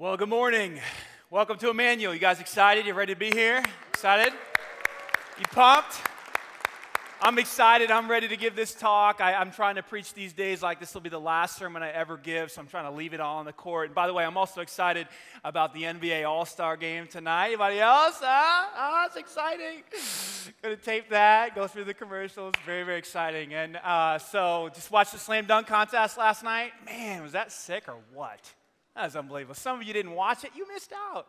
Well, good morning. Welcome to Emmanuel. You guys excited? You ready to be here? Excited? You pumped? I'm excited. I'm ready to give this talk. I, am trying to preach these days like this will be the last sermon I ever give, so I'm trying to leave it all on the court. And by the way, I'm also excited about the NBA All Star game tonight. Anybody else? Ah, ah it's exciting. Gonna tape that, go through the commercials. Very, very exciting. And uh, so, just watched the slam dunk contest last night. Man, was that sick or what? That was unbelievable. Some of you didn't watch it, you missed out.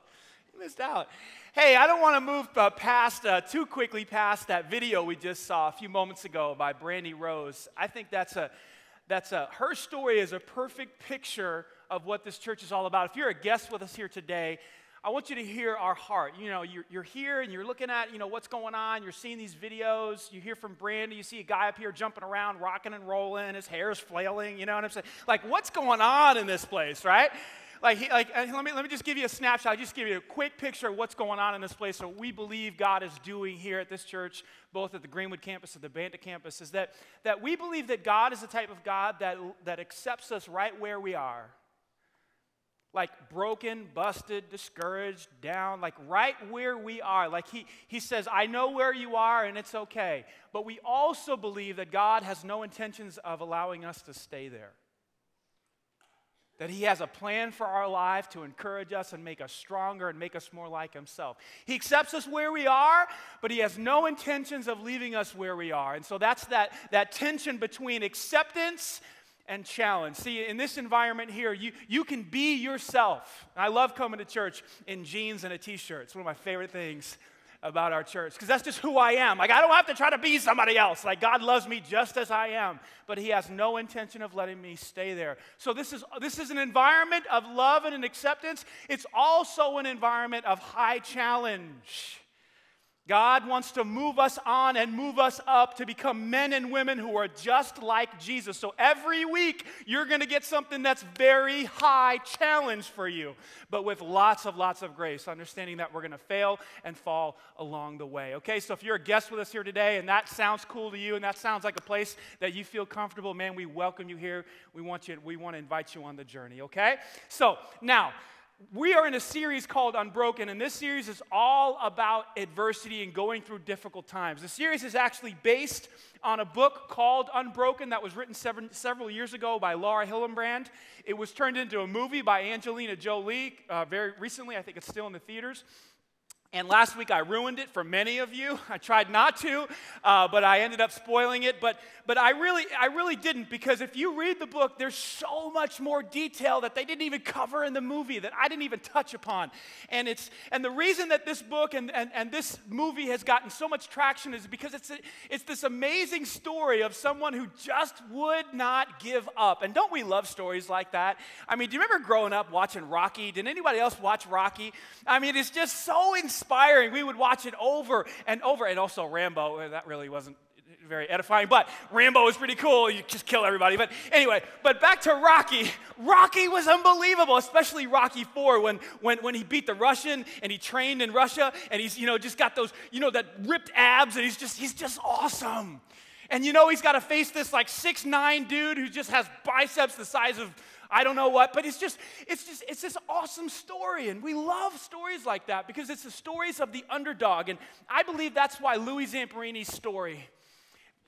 You missed out. Hey, I don't want to move uh, past uh, too quickly past that video we just saw a few moments ago by Brandy Rose. I think that's a that's a her story is a perfect picture of what this church is all about. If you're a guest with us here today, I want you to hear our heart. You know, you're, you're here and you're looking at, you know, what's going on. You're seeing these videos. You hear from Brandy. You see a guy up here jumping around, rocking and rolling. His hair's flailing. You know what I'm saying? Like, what's going on in this place, right? like, like let, me, let me just give you a snapshot. I'll just give you a quick picture of what's going on in this place. So we believe God is doing here at this church, both at the Greenwood campus and the Banta campus, is that, that we believe that God is the type of God that, that accepts us right where we are. Like broken, busted, discouraged, down, like right where we are. Like he, he says, I know where you are and it's okay. But we also believe that God has no intentions of allowing us to stay there that He has a plan for our life to encourage us and make us stronger and make us more like Himself. He accepts us where we are, but He has no intentions of leaving us where we are. And so that's that, that tension between acceptance and challenge. See, in this environment here, you, you can be yourself. I love coming to church in jeans and a t shirt, it's one of my favorite things about our church because that's just who I am. Like, I don't have to try to be somebody else. Like, God loves me just as I am, but He has no intention of letting me stay there. So, this is, this is an environment of love and an acceptance. It's also an environment of high challenge. God wants to move us on and move us up to become men and women who are just like Jesus. So every week, you're going to get something that's very high challenge for you, but with lots of, lots of grace, understanding that we're going to fail and fall along the way. Okay, so if you're a guest with us here today and that sounds cool to you and that sounds like a place that you feel comfortable, man, we welcome you here. We want you, we want to invite you on the journey, okay? So now, we are in a series called Unbroken, and this series is all about adversity and going through difficult times. The series is actually based on a book called Unbroken that was written seven, several years ago by Laura Hillenbrand. It was turned into a movie by Angelina Jolie uh, very recently. I think it's still in the theaters. And last week I ruined it for many of you. I tried not to, uh, but I ended up spoiling it. But, but I, really, I really didn't because if you read the book, there's so much more detail that they didn't even cover in the movie that I didn't even touch upon. And, it's, and the reason that this book and, and, and this movie has gotten so much traction is because it's, a, it's this amazing story of someone who just would not give up. And don't we love stories like that? I mean, do you remember growing up watching Rocky? Did anybody else watch Rocky? I mean, it's just so inspiring inspiring. We would watch it over and over. And also Rambo, eh, that really wasn't very edifying, but Rambo was pretty cool. You just kill everybody. But anyway, but back to Rocky. Rocky was unbelievable, especially Rocky 4 when, when, when he beat the Russian and he trained in Russia and he's, you know, just got those, you know, that ripped abs and he's just, he's just awesome. And you know, he's got to face this like six nine dude who just has biceps the size of I don't know what, but it's just, it's just, it's this awesome story. And we love stories like that because it's the stories of the underdog. And I believe that's why Louis Zamperini's story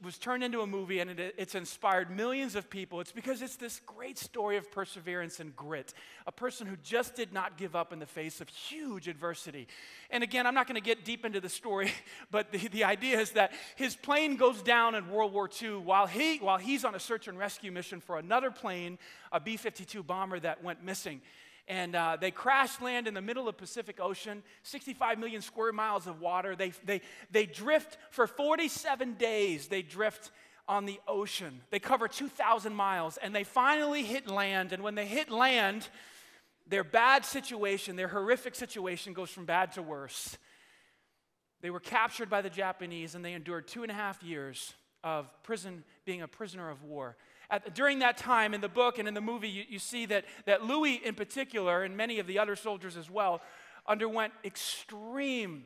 was turned into a movie and it, it's inspired millions of people. It's because it's this great story of perseverance and grit. A person who just did not give up in the face of huge adversity. And again, I'm not going to get deep into the story, but the, the idea is that his plane goes down in World War II while, he, while he's on a search and rescue mission for another plane, a B 52 bomber that went missing and uh, they crash land in the middle of Pacific Ocean, 65 million square miles of water. They, they, they drift for 47 days. They drift on the ocean. They cover 2,000 miles, and they finally hit land. And when they hit land, their bad situation, their horrific situation, goes from bad to worse. They were captured by the Japanese, and they endured two and a half years of prison, being a prisoner of war. At, during that time in the book and in the movie, you, you see that, that Louis, in particular, and many of the other soldiers as well, underwent extreme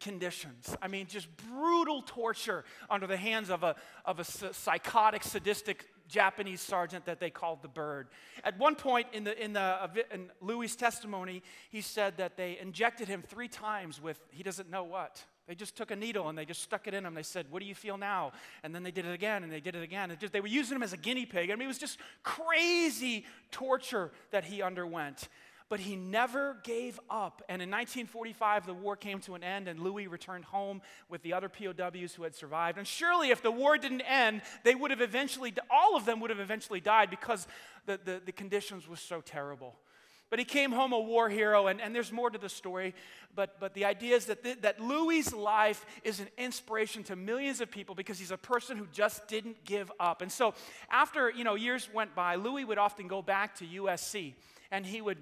conditions. I mean, just brutal torture under the hands of a, of a psychotic, sadistic Japanese sergeant that they called the bird. At one point in, the, in, the, uh, in Louis' testimony, he said that they injected him three times with he doesn't know what. They just took a needle and they just stuck it in him. They said, What do you feel now? And then they did it again and they did it again. Just, they were using him as a guinea pig. I mean, it was just crazy torture that he underwent. But he never gave up. And in 1945, the war came to an end, and Louis returned home with the other POWs who had survived. And surely, if the war didn't end, they would have eventually, all of them would have eventually died because the, the, the conditions were so terrible. But he came home a war hero, and, and there's more to the story. But, but the idea is that, th- that Louis' life is an inspiration to millions of people because he's a person who just didn't give up. And so after you know, years went by, Louis would often go back to USC, and he would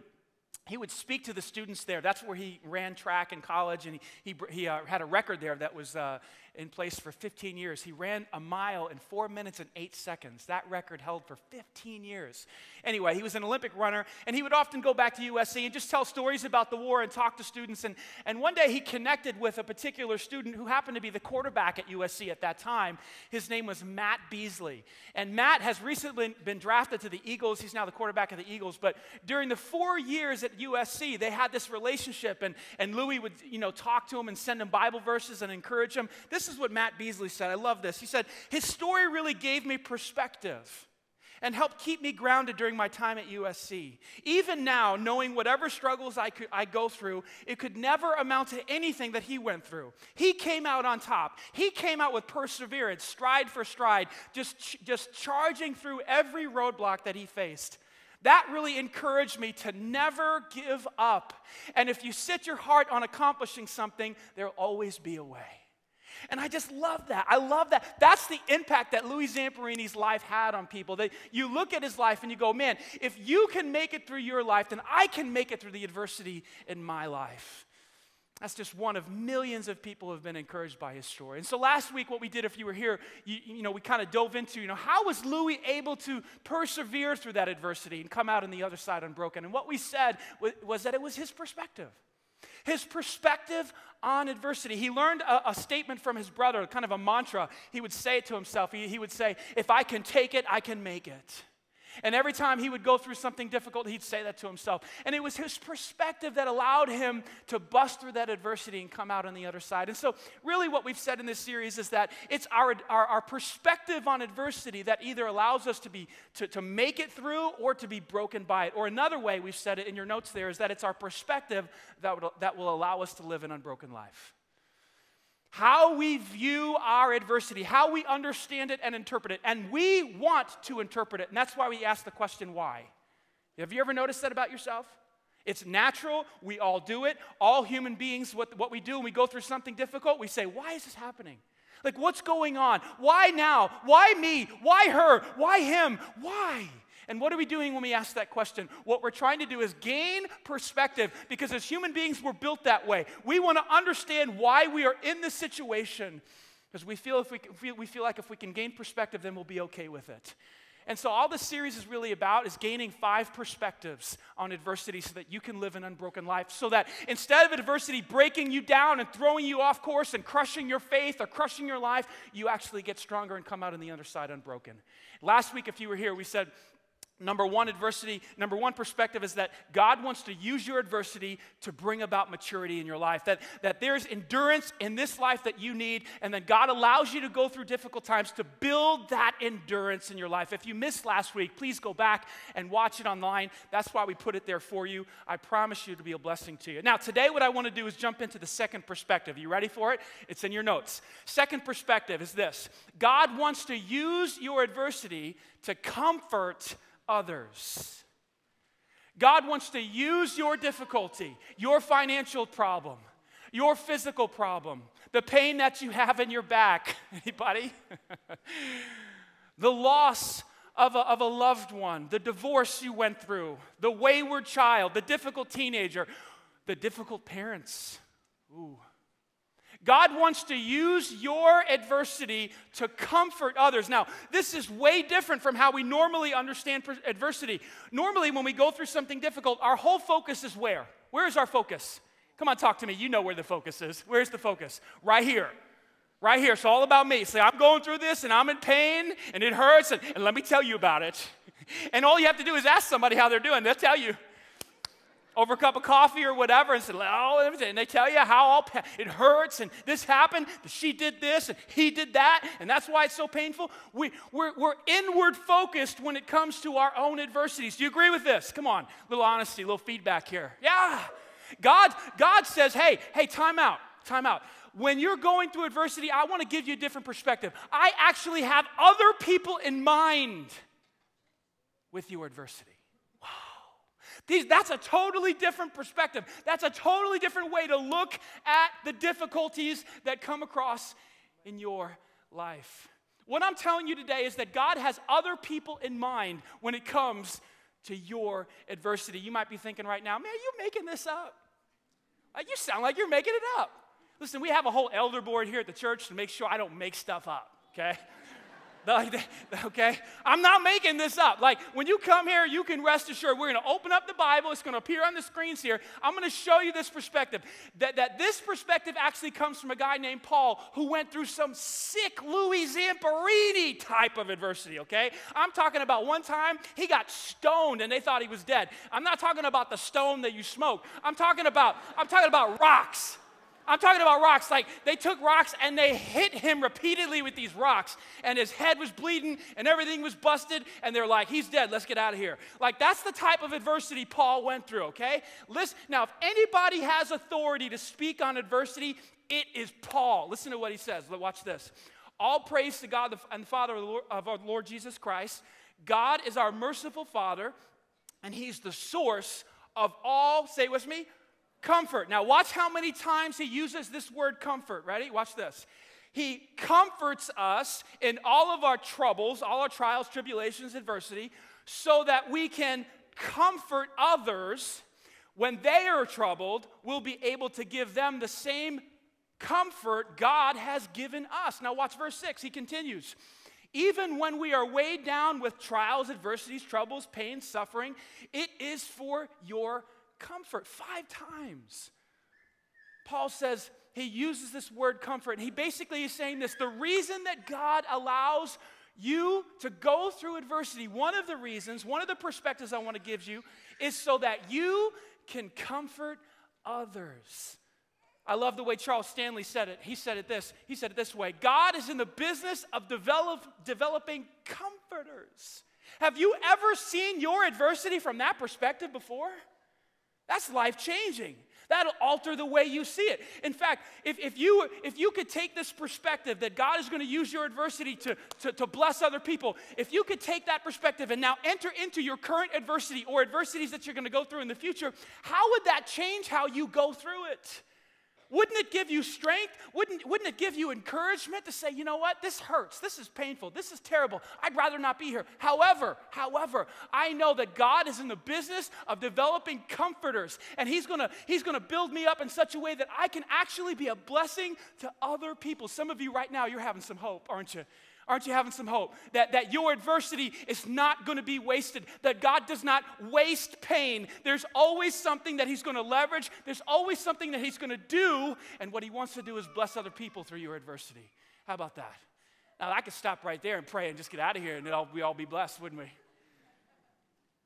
he would speak to the students there. That's where he ran track in college, and he, he, he uh, had a record there that was uh, in place for 15 years. He ran a mile in four minutes and eight seconds. That record held for 15 years. Anyway, he was an Olympic runner, and he would often go back to USC and just tell stories about the war and talk to students. And, and one day he connected with a particular student who happened to be the quarterback at USC at that time. His name was Matt Barkley. And Matt has recently been drafted to the Eagles. He's now the quarterback of the Eagles. But during the four years at USC, they had this relationship, and, and Louis would you know, talk to him and send him Bible verses and encourage him. This this is what Matt Barkley said. I love this. He said, His story really gave me perspective and helped keep me grounded during my time at USC. Even now, knowing whatever struggles I, could, I go through, it could never amount to anything that he went through. He came out on top. He came out with perseverance, stride for stride, just, just charging through every roadblock that he faced. That really encouraged me to never give up. And if you set your heart on accomplishing something, there'll always be a way. And I just love that. I love that. That's the impact that Louis Zamperini's life had on people. That you look at his life and you go, man, if you can make it through your life, then I can make it through the adversity in my life. That's just one of millions of people who have been encouraged by his story. And so last week, what we did, if you were here, you, you know, we kind of dove into, you know, how was Louis able to persevere through that adversity and come out on the other side unbroken? And what we said was, was that it was his perspective his perspective on adversity. He learned a, a, statement from his brother, kind of a mantra. He would say it to himself. He, he would say, If I can take it, I can make it. And every time he would go through something difficult, he'd say that to himself. And it was his perspective that allowed him to bust through that adversity and come out on the other side. And so, really, what we've said in this series is that it's our, our, our perspective on adversity that either allows us to, be, to, to make it through or to be broken by it. Or another way we've said it in your notes there is that it's our perspective that, would, that will allow us to live an unbroken life how we view our adversity, how we understand it and interpret it. And we want to interpret it. And that's why we ask the question, why? Have you ever noticed that about yourself? It's natural. We all do it. All human beings, what, what we do when we go through something difficult, we say, why is this happening? Like, what's going on? Why now? Why me? Why her? Why him? Why? And what are we doing when we ask that question? What we're trying to do is gain perspective because as human beings, we're built that way. We want to understand why we are in this situation because we feel, if we, we feel like if we can gain perspective, then we'll be okay with it. And so, all this series is really about is gaining five perspectives on adversity so that you can live an unbroken life. So that instead of adversity breaking you down and throwing you off course and crushing your faith or crushing your life, you actually get stronger and come out on the other side unbroken. Last week, if you were here, we said Number one adversity, number one perspective is that God wants to use your adversity to bring about maturity in your life. That, that there's endurance in this life that you need, and then God allows you to go through difficult times to build that endurance in your life. If you missed last week, please go back and watch it online. That's why we put it there for you. I promise you to be a blessing to you. Now, today, what I want to do is jump into the second perspective. You ready for it? It's in your notes. Second perspective is this God wants to use your adversity to comfort others. God wants to use your difficulty, your financial problem, your physical problem, the pain that you have in your back. Anybody? the loss of a, of a loved one, the divorce you went through, the wayward child, the difficult teenager, the difficult parents. Ooh. God wants to use your adversity to comfort others. Now, this is way different from how we normally understand adversity. Normally, when we go through something difficult, our whole focus is where? Where is our focus? Come on, talk to me. You know where the focus is. Where's the focus? Right here. Right here. It's all about me. Say, I'm going through this and I'm in pain and it hurts, and, and let me tell you about it. And all you have to do is ask somebody how they're doing. They'll tell you over a cup of coffee or whatever and said, oh, and they tell you how all it hurts and this happened, she did this and he did that, and that's why it's so painful. We, we're, we're inward focused when it comes to our own adversities. Do you agree with this? Come on, little honesty, little feedback here. Yeah. God, God says, hey, hey, time out, time out. When you're going through adversity, I want to give you a different perspective. I actually have other people in mind with your adversity. These, that's a totally different perspective. That's a totally different way to look at the difficulties that come across in your life. What I'm telling you today is that God has other people in mind when it comes to your adversity. You might be thinking right now, man, you're making this up. Like, you sound like you're making it up. Listen, we have a whole elder board here at the church to make sure I don't make stuff up, okay? okay? I'm not making this up. Like, when you come here, you can rest assured we're going to open up the Bible. It's going to appear on the screens here. I'm going to show you this perspective. That, that this perspective actually comes from a guy named Paul who went through some sick Louis Zamperini type of adversity, okay? I'm talking about one time he got stoned and they thought he was dead. I'm not talking about the stone that you smoke. I'm talking about, I'm talking about rocks. I'm talking about rocks. Like they took rocks and they hit him repeatedly with these rocks, and his head was bleeding and everything was busted, and they're like, he's dead, let's get out of here. Like that's the type of adversity Paul went through, okay? Listen, now, if anybody has authority to speak on adversity, it is Paul. Listen to what he says. Watch this. All praise to God and the Father of our Lord Jesus Christ. God is our merciful Father, and He's the source of all, say it with me, comfort. Now, watch how many times he uses this word comfort. Ready? Watch this. He comforts us in all of our troubles, all our trials, tribulations, adversity, so that we can comfort others when they are troubled. We'll be able to give them the same comfort God has given us. Now, watch verse 6. He continues. Even when we are weighed down with trials, adversities, troubles, pain, suffering, it is for your comfort five times. Paul says he uses this word comfort, he basically is saying this the reason that God allows you to go through adversity, one of the reasons, one of the perspectives I want to give you is so that you can comfort others. I love the way Charles Stanley said it. He said it this. He said it this way God is in the business of develop, developing comforters. Have you ever seen your adversity from that perspective before? That's life changing. That'll alter the way you see it. In fact, if, if, you, if you could take this perspective that God is going to use your adversity to, to, to bless other people, if you could take that perspective and now enter into your current adversity or adversities that you're going to go through in the future, how would that change how you go through it? Wouldn't it give you strength? Wouldn't, wouldn't it give you encouragement to say, you know what, this hurts, this is painful, this is terrible, I'd rather not be here. However, however, I know that God is in the business of developing comforters, and He's gonna, He's gonna build me up in such a way that I can actually be a blessing to other people. Some of you right now, you're having some hope, aren't you? Aren't you having some hope? That, that your adversity is not going to be wasted, that God does not waste pain. There's always something that He's going to leverage, there's always something that He's going to do, and what He wants to do is bless other people through your adversity. How about that? Now, I could stop right there and pray and just get out of here, and we all be blessed, wouldn't we?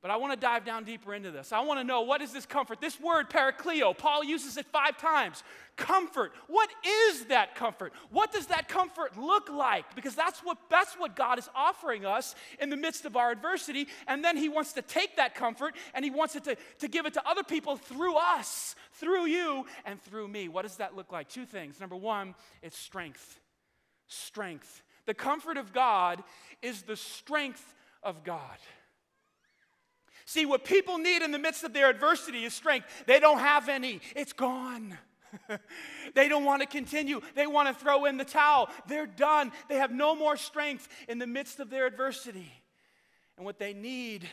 But I want to dive down deeper into this. I want to know what is this comfort? This word, parakleo, Paul uses it five times. Comfort. What is that comfort? What does that comfort look like? Because that's what, that's what God is offering us in the midst of our adversity. And then He wants to take that comfort and He wants it to, to give it to other people through us, through you, and through me. What does that look like? Two things. Number one, it's strength. Strength. The comfort of God is the strength of God. See, what people need in the midst of their adversity is strength. They don't have any, it's gone. they don't want to continue. They want to throw in the towel. They're done. They have no more strength in the midst of their adversity. And what they need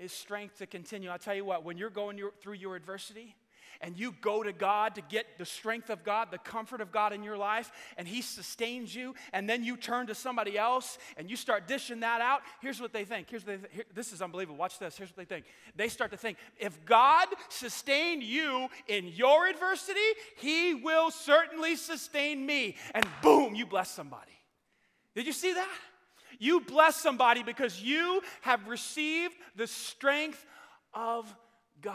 is strength to continue. I'll tell you what, when you're going through your adversity and you go to God to get the strength of God, the comfort of God in your life, and He sustains you, and then you turn to somebody else and you start dishing that out, here's what they think. Here's what they th- here, this is unbelievable. Watch this. Here's what they think. They start to think if God sustained you in your adversity, He will certainly sustain me. And boom, you bless somebody. Did you see that? You bless somebody because you have received the strength of God.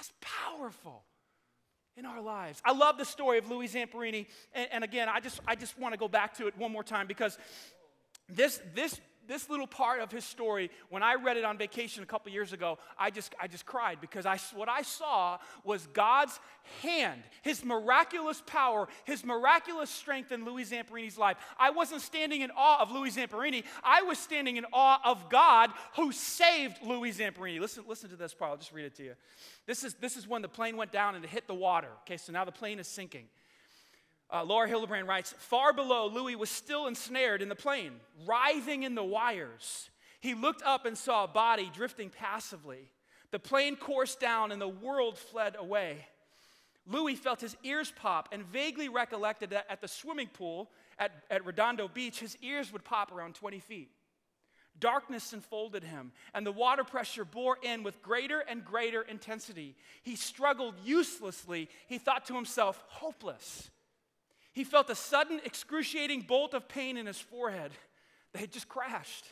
That's powerful in our lives. I love the story of Louis Zamperini. And, and again, I just, I just want to go back to it one more time because this, this this little part of his story, when I read it on vacation a couple years ago, I just, I just cried because I, what I saw was God's hand, his miraculous power, his miraculous strength in Louis Zamperini's life. I wasn't standing in awe of Louis Zamperini, I was standing in awe of God who saved Louis Zamperini. Listen, listen to this part, I'll just read it to you. This is, this is when the plane went down and it hit the water. Okay, so now the plane is sinking. Uh, Laura Hillenbrand writes Far below, Louis was still ensnared in the plane, writhing in the wires. He looked up and saw a body drifting passively. The plane coursed down and the world fled away. Louis felt his ears pop and vaguely recollected that at the swimming pool at, at Redondo Beach, his ears would pop around 20 feet. Darkness enfolded him, and the water pressure bore in with greater and greater intensity. He struggled uselessly. He thought to himself, hopeless. He felt a sudden, excruciating bolt of pain in his forehead that had just crashed.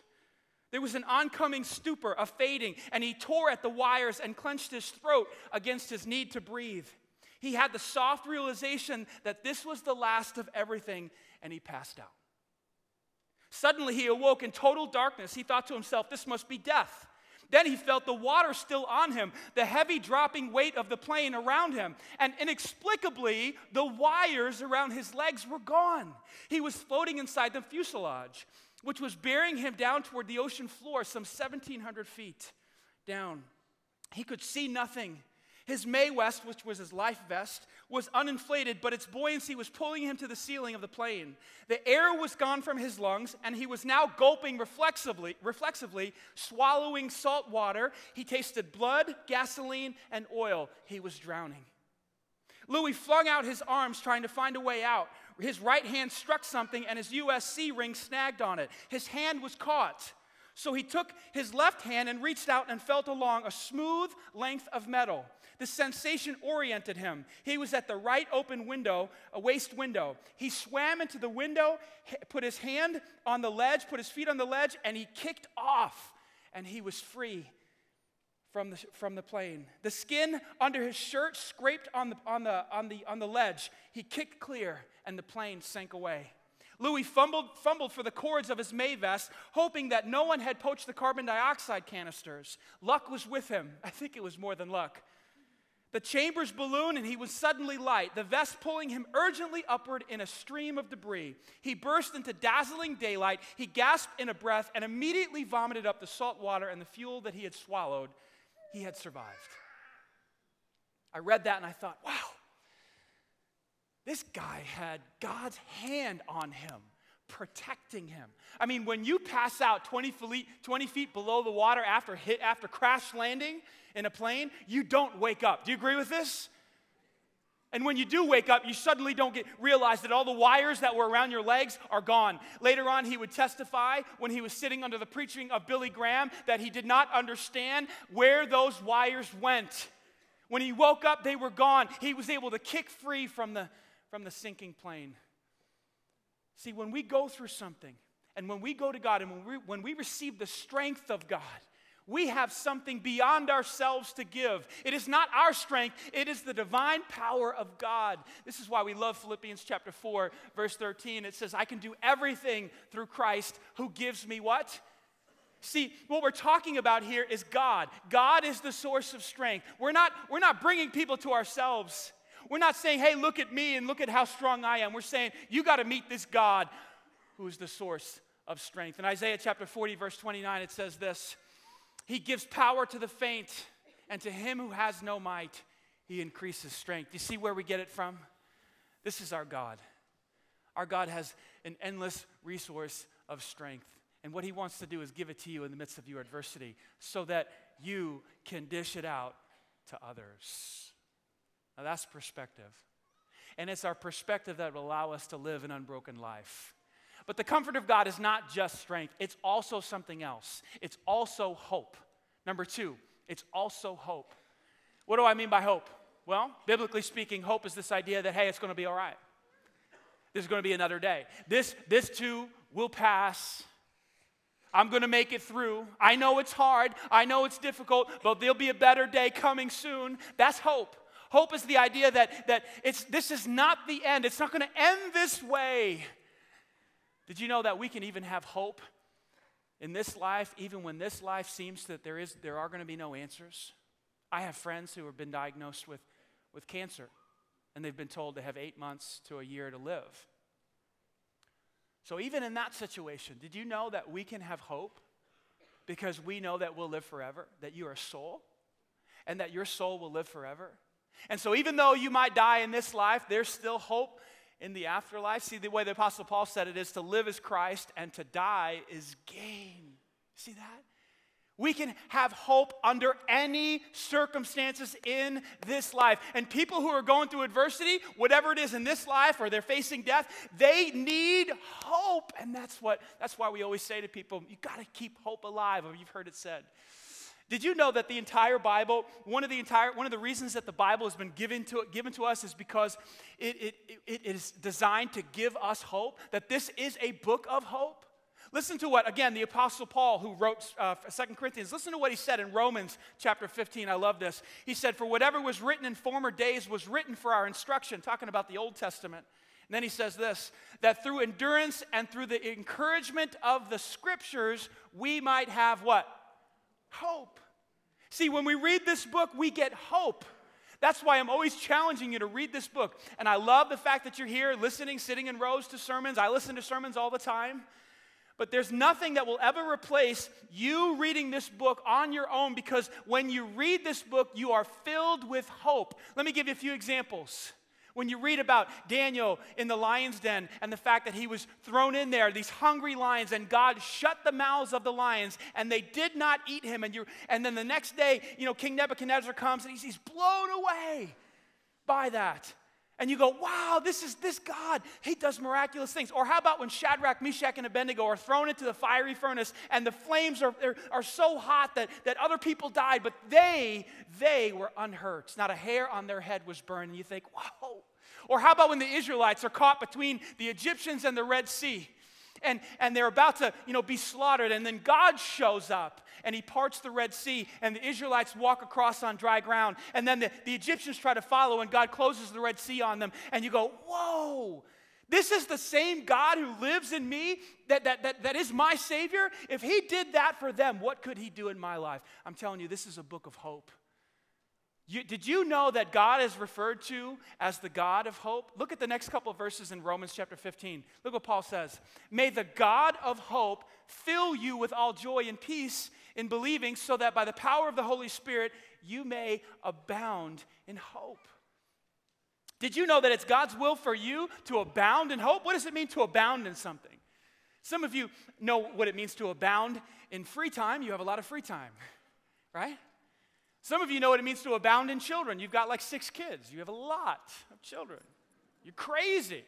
There was an oncoming stupor, a fading, and he tore at the wires and clenched his throat against his need to breathe. He had the soft realization that this was the last of everything, and he passed out. Suddenly, he awoke in total darkness. He thought to himself, This must be death. Then he felt the water still on him, the heavy dropping weight of the plane around him, and inexplicably, the wires around his legs were gone. He was floating inside the fuselage, which was bearing him down toward the ocean floor, some 1,700 feet down. He could see nothing. His Mae West, which was his life vest, was uninflated, but its buoyancy was pulling him to the ceiling of the plane. The air was gone from his lungs, and he was now gulping reflexively, reflexively, swallowing salt water. He tasted blood, gasoline, and oil. He was drowning. Louis flung out his arms, trying to find a way out. His right hand struck something, and his USC ring snagged on it. His hand was caught. So he took his left hand and reached out and felt along a smooth length of metal. The sensation oriented him. He was at the right open window, a waist window. He swam into the window, put his hand on the ledge, put his feet on the ledge, and he kicked off, and he was free from the, from the plane. The skin under his shirt scraped on the, on, the, on, the, on the ledge. He kicked clear, and the plane sank away. Louis fumbled, fumbled for the cords of his Mae West, hoping that no one had poached the carbon dioxide canisters. Luck was with him. I think it was more than luck. The chambers ballooned and he was suddenly light, the vest pulling him urgently upward in a stream of debris. He burst into dazzling daylight. He gasped in a breath and immediately vomited up the salt water and the fuel that he had swallowed. He had survived. I read that and I thought, wow, this guy had God's hand on him protecting him. I mean, when you pass out 20 feet, 20 feet below the water after hit after crash landing in a plane, you don't wake up. Do you agree with this? And when you do wake up, you suddenly don't get realize that all the wires that were around your legs are gone. Later on, he would testify when he was sitting under the preaching of Billy Graham that he did not understand where those wires went. When he woke up, they were gone. He was able to kick free from the, from the sinking plane. See, when we go through something and when we go to God and when we, when we receive the strength of God, we have something beyond ourselves to give. It is not our strength, it is the divine power of God. This is why we love Philippians chapter 4, verse 13. It says, I can do everything through Christ who gives me what? See, what we're talking about here is God. God is the source of strength. We're not, we're not bringing people to ourselves. We're not saying, hey, look at me and look at how strong I am. We're saying, you got to meet this God who is the source of strength. In Isaiah chapter 40, verse 29, it says this He gives power to the faint, and to him who has no might, he increases strength. You see where we get it from? This is our God. Our God has an endless resource of strength. And what he wants to do is give it to you in the midst of your adversity so that you can dish it out to others. Now that's perspective. And it's our perspective that will allow us to live an unbroken life. But the comfort of God is not just strength, it's also something else. It's also hope. Number two, it's also hope. What do I mean by hope? Well, biblically speaking, hope is this idea that, hey, it's going to be all right. This is going to be another day. This, this too will pass. I'm going to make it through. I know it's hard. I know it's difficult, but there'll be a better day coming soon. That's hope. Hope is the idea that, that it's, this is not the end. It's not going to end this way. Did you know that we can even have hope in this life, even when this life seems that there, is, there are going to be no answers? I have friends who have been diagnosed with, with cancer, and they've been told they have eight months to a year to live. So, even in that situation, did you know that we can have hope because we know that we'll live forever, that you are a soul, and that your soul will live forever? And so, even though you might die in this life, there's still hope in the afterlife. See, the way the Apostle Paul said it is to live is Christ and to die is gain. See that? We can have hope under any circumstances in this life. And people who are going through adversity, whatever it is in this life or they're facing death, they need hope. And that's what that's why we always say to people, you got to keep hope alive, or you've heard it said. Did you know that the entire Bible, one of the entire, one of the reasons that the Bible has been given to, given to us is because it, it, it is designed to give us hope, that this is a book of hope? Listen to what, again, the Apostle Paul, who wrote uh, 2 Corinthians, listen to what he said in Romans chapter 15. I love this. He said, For whatever was written in former days was written for our instruction, talking about the Old Testament. And then he says this that through endurance and through the encouragement of the scriptures, we might have what? Hope. See, when we read this book, we get hope. That's why I'm always challenging you to read this book. And I love the fact that you're here listening, sitting in rows to sermons. I listen to sermons all the time. But there's nothing that will ever replace you reading this book on your own because when you read this book, you are filled with hope. Let me give you a few examples. When you read about Daniel in the lion's den and the fact that he was thrown in there, these hungry lions, and God shut the mouths of the lions and they did not eat him. And, you and then the next day, you know, King Nebuchadnezzar comes and he's, he's blown away by that. And you go, wow, this is this God. He does miraculous things. Or how about when Shadrach, Meshach, and Abednego are thrown into the fiery furnace and the flames are, are, are so hot that, that other people died, but they, they were unhurt. Not a hair on their head was burned. And you think, wow, or how about when the Israelites are caught between the Egyptians and the Red Sea? And, and they're about to you know, be slaughtered, and then God shows up and he parts the Red Sea, and the Israelites walk across on dry ground. And then the, the Egyptians try to follow, and God closes the Red Sea on them. And you go, Whoa, this is the same God who lives in me, that, that, that, that is my Savior. If He did that for them, what could He do in my life? I'm telling you, this is a book of hope. You, did you know that God is referred to as the God of hope? Look at the next couple of verses in Romans chapter 15. Look what Paul says. May the God of hope fill you with all joy and peace in believing, so that by the power of the Holy Spirit you may abound in hope. Did you know that it's God's will for you to abound in hope? What does it mean to abound in something? Some of you know what it means to abound in free time. You have a lot of free time, right? Some of you know what it means to abound in children. You've got like six kids, you have a lot of children. You're crazy.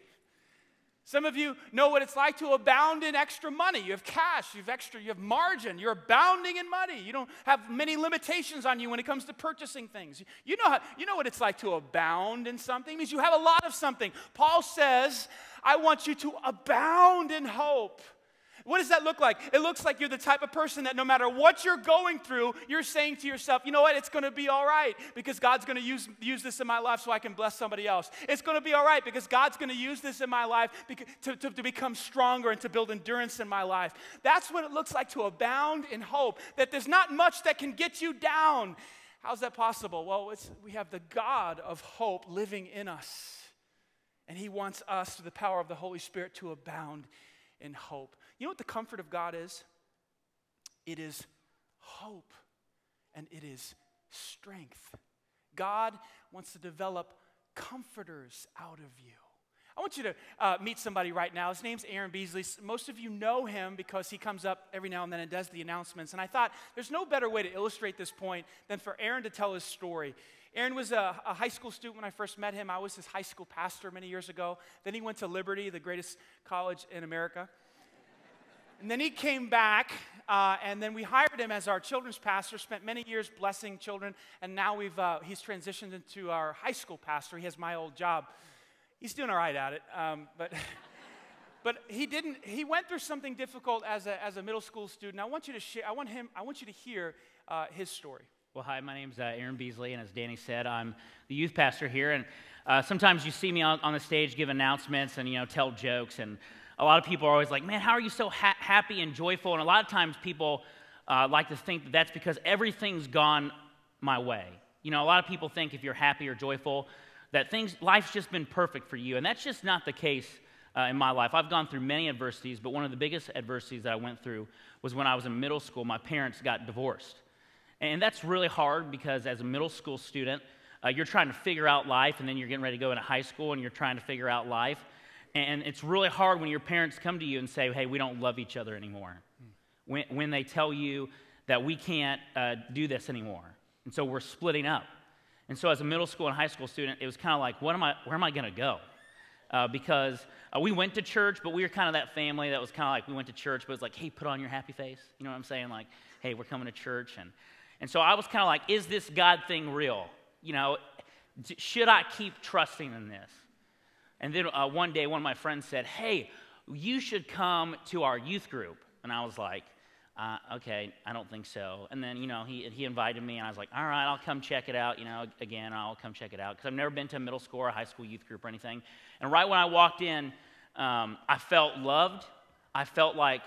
Some of you know what it's like to abound in extra money. You have cash, you have extra, you have margin. You're abounding in money. You don't have many limitations on you when it comes to purchasing things. You know, how, you know what it's like to abound in something? It means you have a lot of something. Paul says, I want you to abound in hope. What does that look like? It looks like you're the type of person that no matter what you're going through, you're saying to yourself, you know what? It's going to be all right because God's going to use, use this in my life so I can bless somebody else. It's going to be all right because God's going to use this in my life to, to, to become stronger and to build endurance in my life. That's what it looks like to abound in hope, that there's not much that can get you down. How's that possible? Well, we have the God of hope living in us. And he wants us, through the power of the Holy Spirit, to abound in hope. You know what the comfort of God is? It is hope and it is strength. God wants to develop comforters out of you. I want you to uh, meet somebody right now. His name's Aaron Beasley. Most of you know him because he comes up every now and then and does the announcements. And I thought there's no better way to illustrate this point than for Aaron to tell his story. Aaron was a, a, high school student when I first met him. I was his high school pastor many years ago. Then he went to Liberty, the greatest college in America. And then he came back, uh, and then we hired him as our children's pastor, spent many years blessing children, and now we've, uh, he's transitioned into our high school pastor. He has my old job. He's doing all right at it, um, but. but he didn't he went through something difficult as a, as a middle school student i want you to share i want him i want you to hear uh, his story well, hi, my name's uh, Aaron Beasley, and as Danny said, I'm the youth pastor here. And uh, sometimes you see me on, on, the stage give announcements and, you know, tell jokes. And a lot of people are always like, man, how are you so ha- happy and joyful? And a lot of times people uh, like to think that that's because everything's gone my way. You know, a lot of people think if you're happy or joyful, that things, life's just been perfect for you. And that's just not the case uh, in my life. I've gone through many adversities, but one of the biggest adversities that I went through was when I was in middle school. My parents got divorced. And that's really hard because as a middle school student, uh, you're trying to figure out life, and then you're getting ready to go into high school and you're trying to figure out life. And it's really hard when your parents come to you and say, hey, we don't love each other anymore. When, when they tell you that we can't uh, do this anymore. And so we're splitting up. And so as a middle school and high school student, it was kind of like, what am I, where am I going to go? Uh, because uh, we went to church, but we were kind of that family that was kind of like, we went to church, but it's like, hey, put on your happy face. You know what I'm saying? Like, hey, we're coming to church. And and so I was kind of like, is this God thing real? You know, should I keep trusting in this? And then uh, one day, one of my friends said, hey, you should come to our youth group. And I was like, uh, okay, I don't think so. And then, you know, he, he invited me, and I was like, all right, I'll come check it out, you know, again, I'll come check it out. Because I've never been to a middle school or a high school youth group or anything. And right when I walked in, um, I felt loved. I felt like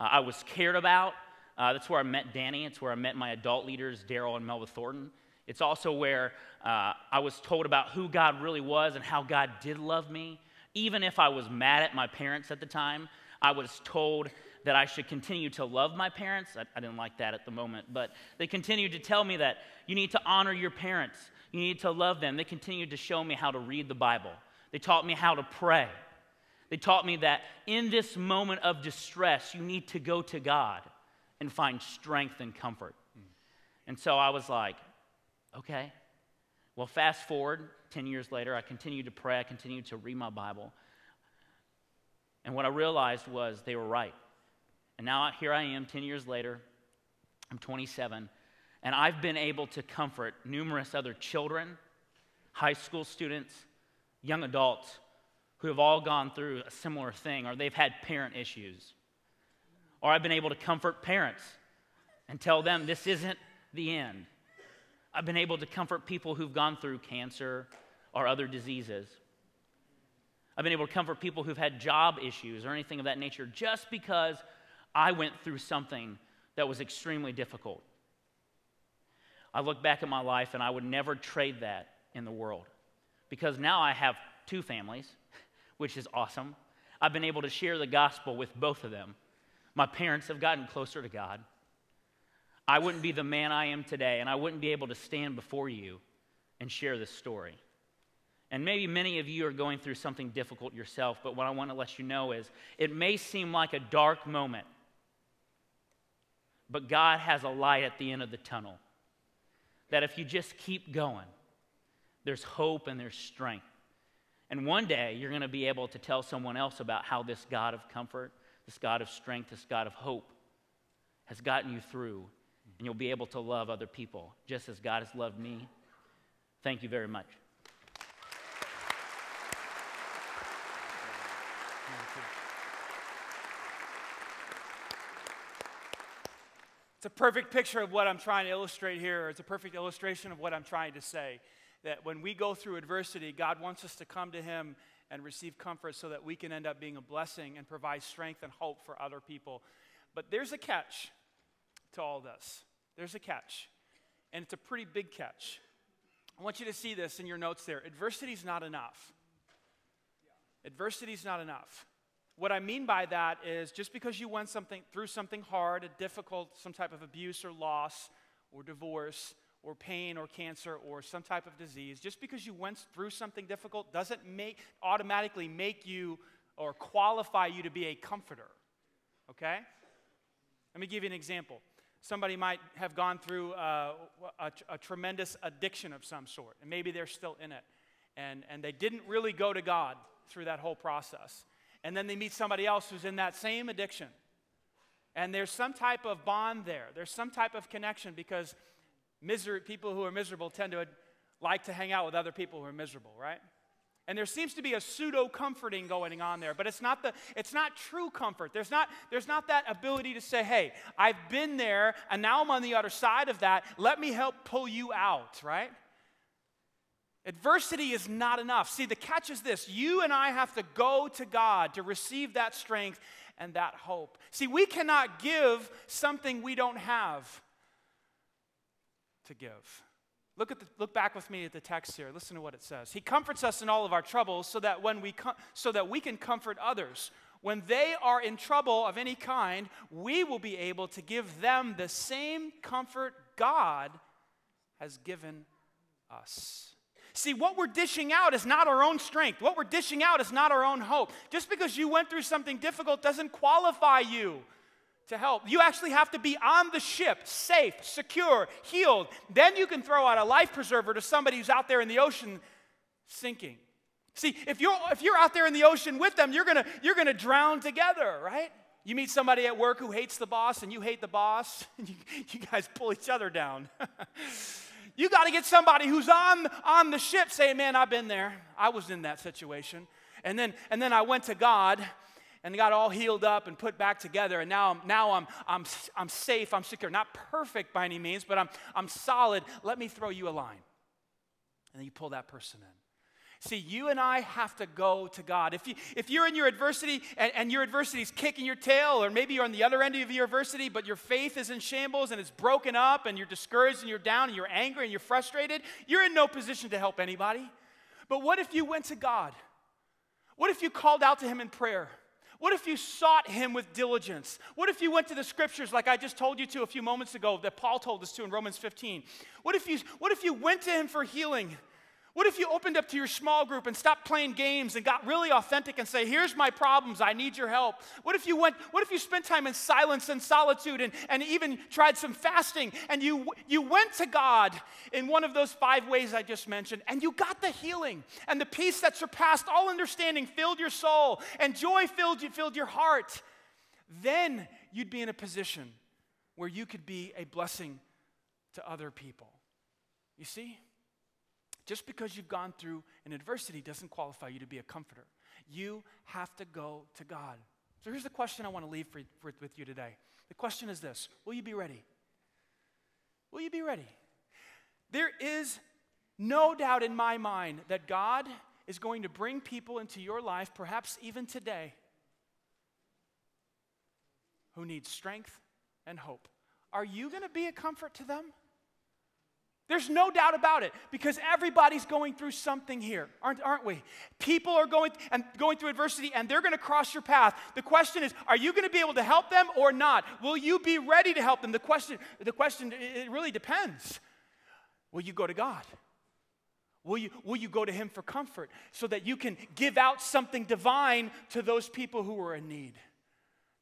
uh, I was cared about. Uh, that's where I met Danny. It's where I met my adult leaders, Daryl and Melba Thornton. It's also where uh, I was told about who God really was and how God did love me. Even if I was mad at my parents at the time, I was told that I should continue to love my parents. I, I didn't like that at the moment, but they continued to tell me that you need to honor your parents, you need to love them. They continued to show me how to read the Bible, they taught me how to pray. They taught me that in this moment of distress, you need to go to God and find strength and comfort. And so I was like, okay. Well, fast forward 10 years later, I continued to pray, I continued to read my Bible. And what I realized was they were right. And now here I am 10 years later, I'm 27, and I've been able to comfort numerous other children, high school students, young adults who have all gone through a similar thing or they've had parent issues or I've been able to comfort parents and tell them this isn't the end. I've been able to comfort people who've gone through cancer or other diseases. I've been able to comfort people who've had job issues or anything of that nature just because I went through something that was extremely difficult. I look back at my life and I would never trade that in the world because now I have two families, which is awesome. I've been able to share the gospel with both of them. My parents have gotten closer to God. I wouldn't be the man I am today, and I wouldn't be able to stand before you and share this story. And maybe many of you are going through something difficult yourself, but what I want to let you know is it may seem like a dark moment, but God has a light at the end of the tunnel. That if you just keep going, there's hope and there's strength. And one day you're going to be able to tell someone else about how this God of comfort this God of strength, this God of hope, has gotten you through, and you'll be able to love other people just as God has loved me. Thank you very much. It's a perfect picture of what I'm trying to illustrate here. It's a perfect illustration of what I'm trying to say. That when we go through adversity, God wants us to come to Him and receive comfort so that we can end up being a blessing and provide strength and hope for other people. But there's a catch to all this. There's a catch, and it's a pretty big catch. I want you to see this in your notes there. Adversity is not enough. Adversity is not enough. What I mean by that is just because you went something through something hard, a difficult, some type of abuse or loss or divorce, or pain or cancer or some type of disease, just because you went through something difficult doesn't make, automatically make you or qualify you to be a comforter. Okay? Let me give you an example. Somebody might have gone through uh, a, a, tremendous addiction of some sort, and maybe they're still in it. And, and they didn't really go to God through that whole process. And then they meet somebody else who's in that same addiction. And there's some type of bond there, there's some type of connection because misery, people who are miserable tend to like to hang out with other people who are miserable, right? And there seems to be a pseudo comforting going on there, but it's not, the, it's not true comfort. There's not, there's not that ability to say, hey, I've been there and now I'm on the other side of that. Let me help pull you out, right? Adversity is not enough. See, the catch is this you and I have to go to God to receive that strength and that hope. See, we cannot give something we don't have to give. Look, at the, look back with me at the text here. Listen to what it says. He comforts us in all of our troubles so that, when we com- so that we can comfort others. When they are in trouble of any kind, we will be able to give them the same comfort God has given us. See, what we're dishing out is not our own strength. What we're dishing out is not our own hope. Just because you went through something difficult doesn't qualify you to help. You actually have to be on the ship, safe, secure, healed. Then you can throw out a life preserver to somebody who's out there in the ocean sinking. See, if you're, if you're out there in the ocean with them, you're gonna, you're gonna drown together, right? You meet somebody at work who hates the boss and you hate the boss, and you, you guys pull each other down. you got to get somebody who's on, on the ship saying, Man, I've been there. I was in that situation. And then, and then I went to God and got all healed up and put back together. And now, now I'm, I'm, I'm safe, I'm secure. Not perfect by any means, but I'm, I'm solid. Let me throw you a line. And then you pull that person in. See, you and I have to go to God. If, you, if you're in your adversity and, and your adversity is kicking your tail, or maybe you're on the other end of your adversity, but your faith is in shambles and it's broken up and you're discouraged and you're down and you're angry and you're frustrated, you're in no position to help anybody. But what if you went to God? What if you called out to Him in prayer? What if you sought him with diligence? What if you went to the scriptures like I just told you to a few moments ago that Paul told us to in Romans 15? What if you, what if you went to him for healing? What if you opened up to your small group and stopped playing games and got really authentic and say, Here's my problems, I need your help? What if you went, what if you spent time in silence and solitude and, and even tried some fasting and you, you went to God in one of those five ways I just mentioned and you got the healing and the peace that surpassed all understanding filled your soul and joy filled, you, filled your heart? Then you'd be in a position where you could be a blessing to other people. You see? Just because you've gone through an adversity doesn't qualify you to be a comforter. You have to go to God. So here's the question I want to leave for, for, with you today. The question is this Will you be ready? Will you be ready? There is no doubt in my mind that God is going to bring people into your life, perhaps even today, who need strength and hope. Are you going to be a comfort to them? There's no doubt about it because everybody's going through something here, aren't, aren't we? People are going and going through adversity and they're going to cross your path. The question is, are you going to be able to help them or not? Will you be ready to help them? The question, the question it really depends. Will you go to God? Will you, will you go to Him for comfort so that you can give out something divine to those people who are in need?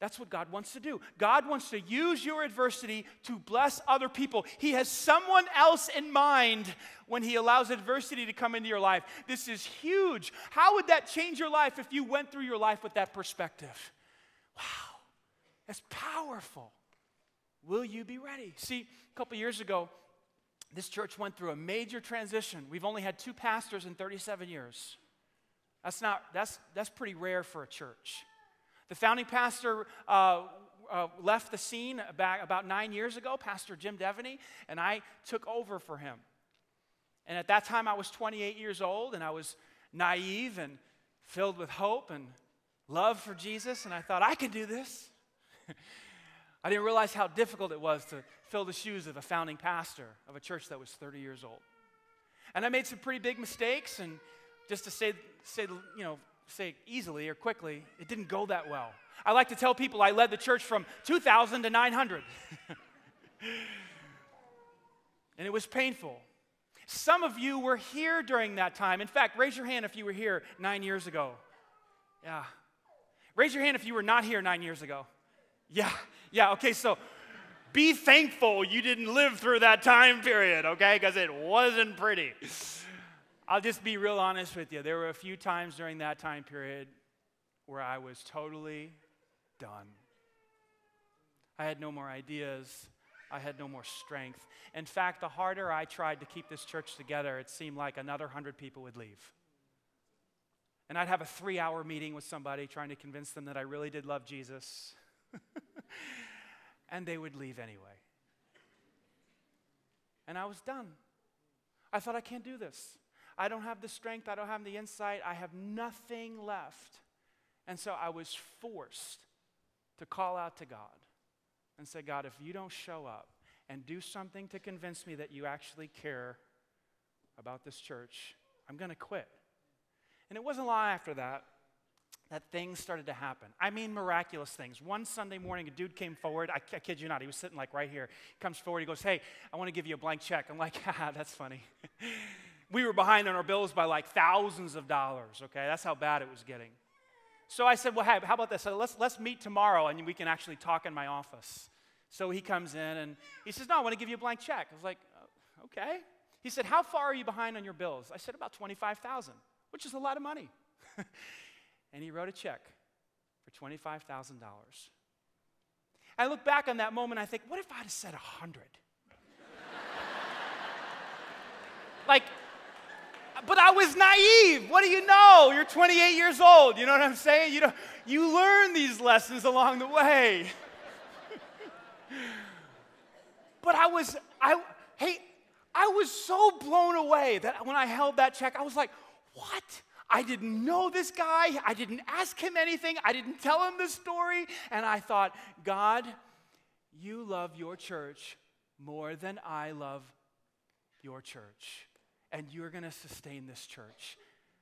That's what God wants to do. God wants to use your adversity to bless other people. He has someone else in mind when He allows adversity to come into your life. This is huge. How would that change your life if you went through your life with that perspective? Wow, that's powerful. Will you be ready? See, a couple years ago, this church went through a major transition. We've only had two pastors in 37 years. That's not that's that's pretty rare for a church. The founding pastor uh, uh, left the scene back about nine years ago, Pastor Jim Devaney, and I took over for him. And at that time, I was 28 years old, and I was naive and filled with hope and love for Jesus, and I thought, I can do this. I didn't realize how difficult it was to fill the shoes of a founding pastor of a church that was 30 years old. And I made some pretty big mistakes, and just to say, say you know, say easily or quickly, it didn't go that well. I like to tell people I led the church from 2,000 to 900. and it was painful. Some of you were here during that time. In fact, raise your hand if you were here nine years ago. Yeah. Raise your hand if you were not here nine years ago. Yeah, yeah, okay, so be thankful you didn't live through that time period, okay? Because it wasn't pretty. I'll just be real honest with you. There were a few times during that time period where I was totally done. I had no more ideas. I had no more strength. In fact, the harder I tried to keep this church together, it seemed like another hundred people would leave. And I'd have a three hour meeting with somebody trying to convince them that I really did love Jesus. and they would leave anyway. And I was done. I thought, I can't do this. I don't have the strength, I don't have the insight, I have nothing left. And so I was forced to call out to God and say, God, if you don't show up and do something to convince me that you actually care about this church, I'm going to quit. And it wasn't long after that that things started to happen. I mean, miraculous things. One Sunday morning, a dude came forward. I, I kid you not, he was sitting like right here. He comes forward, he goes, Hey, I want to give you a blank check. I'm like, Haha, that's funny. we were behind on our bills by like thousands of dollars, okay? That's how bad it was getting. So I said, Well, hey, how about this? So let's, let's meet tomorrow and we can actually talk in my office. So he comes in and he says, No, I want to give you a blank check. I was like, oh, Okay. He said, How far are you behind on your bills? I said, About 25,000 which is a lot of money. and he wrote a check for $25,000. I look back on that moment, I think, what if I'd have said 100? like, but I was naive. What do you know? You're 28 years old. You know what I'm saying? You, know, you learn these lessons along the way. but I was, I, hey, I was so blown away that when I held that check, I was like, what? I didn't know this guy. I didn't ask him anything. I didn't tell him the story. And I thought, God, you love your church more than I love your church. And you're going to sustain this church.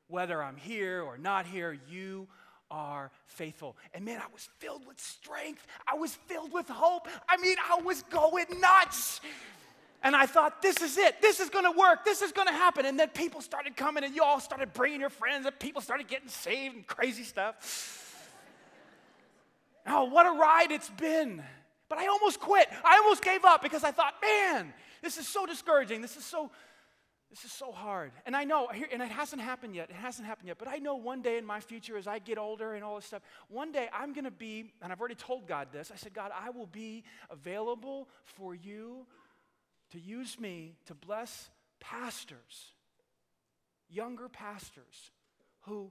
Whether I'm here or not here, you are faithful. And man, I was filled with strength. I was filled with hope. I mean, I was going nuts. And I thought, this is it. This is going to work. This is going to happen. And then people started coming, and you all started bringing your friends, and people started getting saved and crazy stuff. Oh, what a ride it's been. But I almost quit. I almost gave up because I thought, man, this is so discouraging. This is so. This is so hard. And I know, and it hasn't happened yet. It hasn't happened yet. But I know one day in my future, as I get older and all this stuff, one day I'm going to be, and I've already told God this. I said, God, I will be available for you to use me to bless pastors, younger pastors who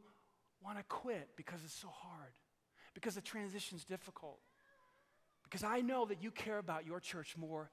want to quit because it's so hard, because the transition's difficult. Because I know that you care about your church more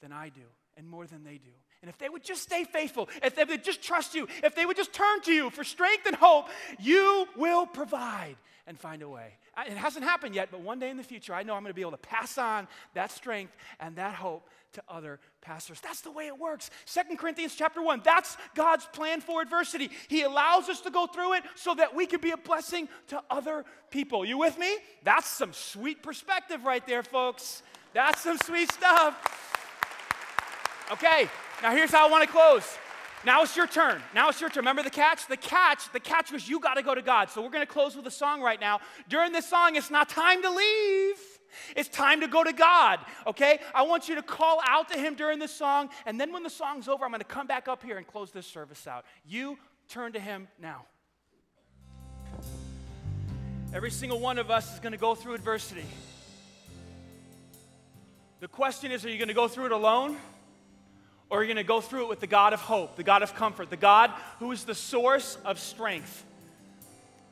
than I do and more than they do. And if they would just stay faithful, if they would just trust you, if they would just turn to you for strength and hope, you will provide and find a way. It hasn't happened yet, but one day in the future, I know I'm going to be able to pass on that strength and that hope to other pastors. That's the way it works. Second Corinthians chapter 1, that's God's plan for adversity. He allows us to go through it so that we can be a blessing to other people. You with me? That's some sweet perspective right there, folks. That's some sweet stuff. Okay, now here's how I want to close. Now it's your turn. Now it's your turn. Remember the catch? The catch, the catch was you got to go to God. So we're going to close with a song right now. During this song, it's not time to leave. It's time to go to God, okay? I want you to call out to Him during this song, and then when the song's over, I'm going to come back up here and close this service out. You turn to Him now. Every single one of us is going to go through adversity. The question is are you going to go through it alone? Or you're you going to go through it with the God of hope, the God of comfort, the God who is the source of strength?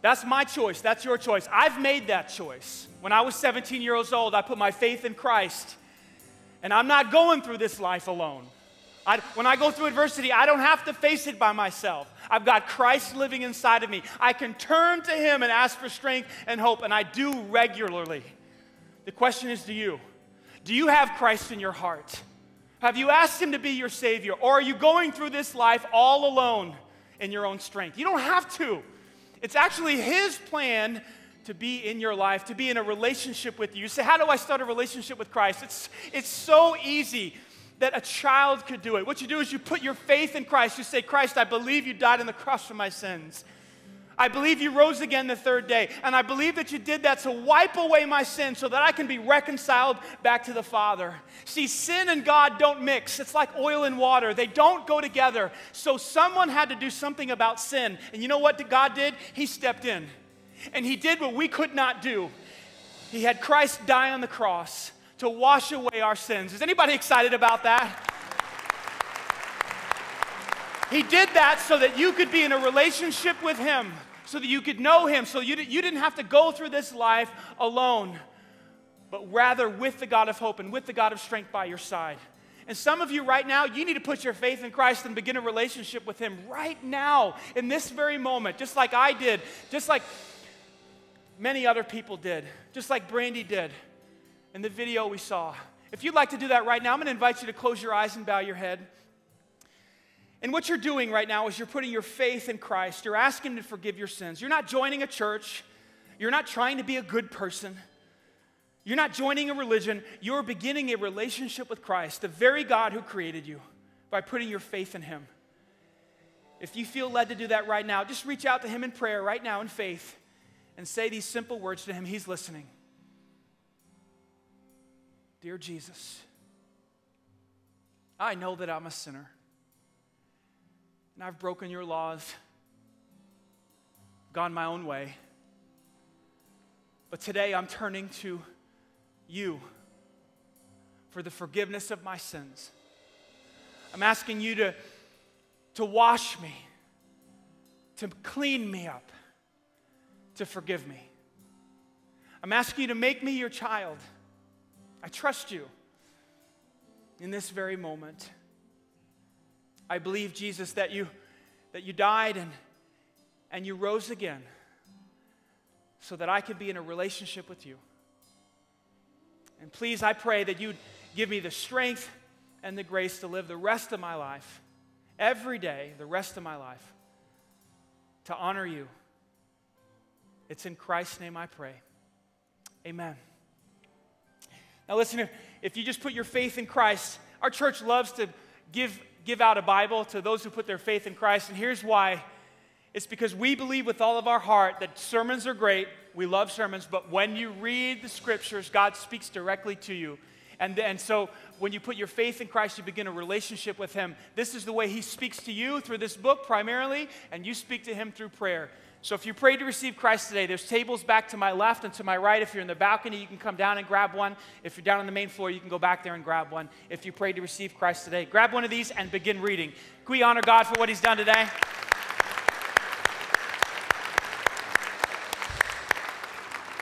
That's my choice. That's your choice. I've made that choice. When I was 17 years old, I put my faith in Christ. And I'm not going through this life alone. I, when I go through adversity, I don't have to face it by myself. I've got Christ living inside of me. I can turn to Him and ask for strength and hope, and I do regularly. The question is to you Do you have Christ in your heart? Have you asked Him to be your Savior? Or are you going through this life all alone in your own strength? You don't have to. It's actually His plan to be in your life, to be in a relationship with you. You say, How do I start a relationship with Christ? It's, it's so easy that a child could do it. What you do is you put your faith in Christ. You say, Christ, I believe you died on the cross for my sins. I believe you rose again the third day. And I believe that you did that to wipe away my sin so that I can be reconciled back to the Father. See, sin and God don't mix. It's like oil and water, they don't go together. So someone had to do something about sin. And you know what God did? He stepped in. And He did what we could not do. He had Christ die on the cross to wash away our sins. Is anybody excited about that? He did that so that you could be in a relationship with Him so that you could know Him, so you, you didn't have to go through this life alone, but rather with the God of hope and with the God of strength by your side. And some of you right now, you need to put your faith in Christ and begin a relationship with Him right now, in this very moment, just like I did, just like many other people did, just like Brandy did in the video we saw. If you'd like to do that right now, I'm going to invite you to close your eyes and bow your head. And what you're doing right now is you're putting your faith in Christ. You're asking Him to forgive your sins. You're not joining a church. You're not trying to be a good person. You're not joining a religion. You're beginning a relationship with Christ, the very God who created you, by putting your faith in Him. If you feel led to do that right now, just reach out to Him in prayer right now in faith and say these simple words to Him. He's listening. Dear Jesus, I know that I'm a sinner and I've broken your laws, gone my own way. But today I'm turning to you for the forgiveness of my sins. I'm asking you to, to wash me, to clean me up, to forgive me. I'm asking you to make me your child. I trust you in this very moment. I believe, Jesus, that you, that you died and, and you rose again so that I could be in a relationship with you. And please, I pray that you'd give me the strength and the grace to live the rest of my life, every day, the rest of my life, to honor you. It's in Christ's name I pray. Amen. Now, listen, if, if you just put your faith in Christ, our church loves to give give out a Bible to those who put their faith in Christ. And here's why it's because we believe with all of our heart that sermons are great. We love sermons, but when you read the scriptures, God speaks directly to you. And, and so when you put your faith in Christ, you begin a relationship with Him. This is the way He speaks to you through this book primarily, and you speak to Him through prayer. So if you pray to receive Christ today, there's tables back to my left and to my right. If you're in the balcony, you can come down and grab one. If you're down on the main floor, you can go back there and grab one. If you pray to receive Christ today, grab one of these and begin reading. Can we honor God for what He's done today?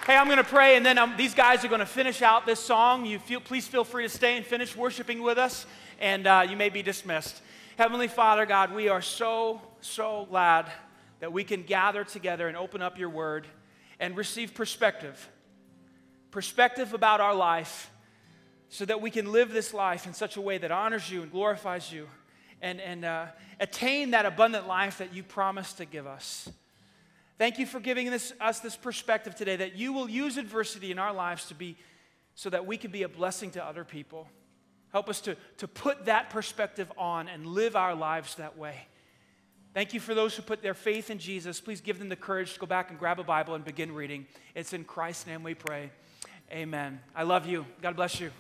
Hey, I'm going to pray, and then um, these guys are going to finish out this song. You feel, please feel free to stay and finish worshiping with us, and uh, you may be dismissed. Heavenly Father, God, we are so, so glad that we can gather together and open up your word and receive perspective. Perspective about our life so that we can live this life in such a way that honors you and glorifies you and, and uh, attain that abundant life that you promised to give us. Thank you for giving this, us this perspective today that you will use adversity in our lives to be so that we can be a blessing to other people. Help us to, to put that perspective on and live our lives that way. Thank you for those who put their faith in Jesus. Please give them the courage to go back and grab a Bible and begin reading. It's in Christ's name we pray. Amen. I love you. God bless you.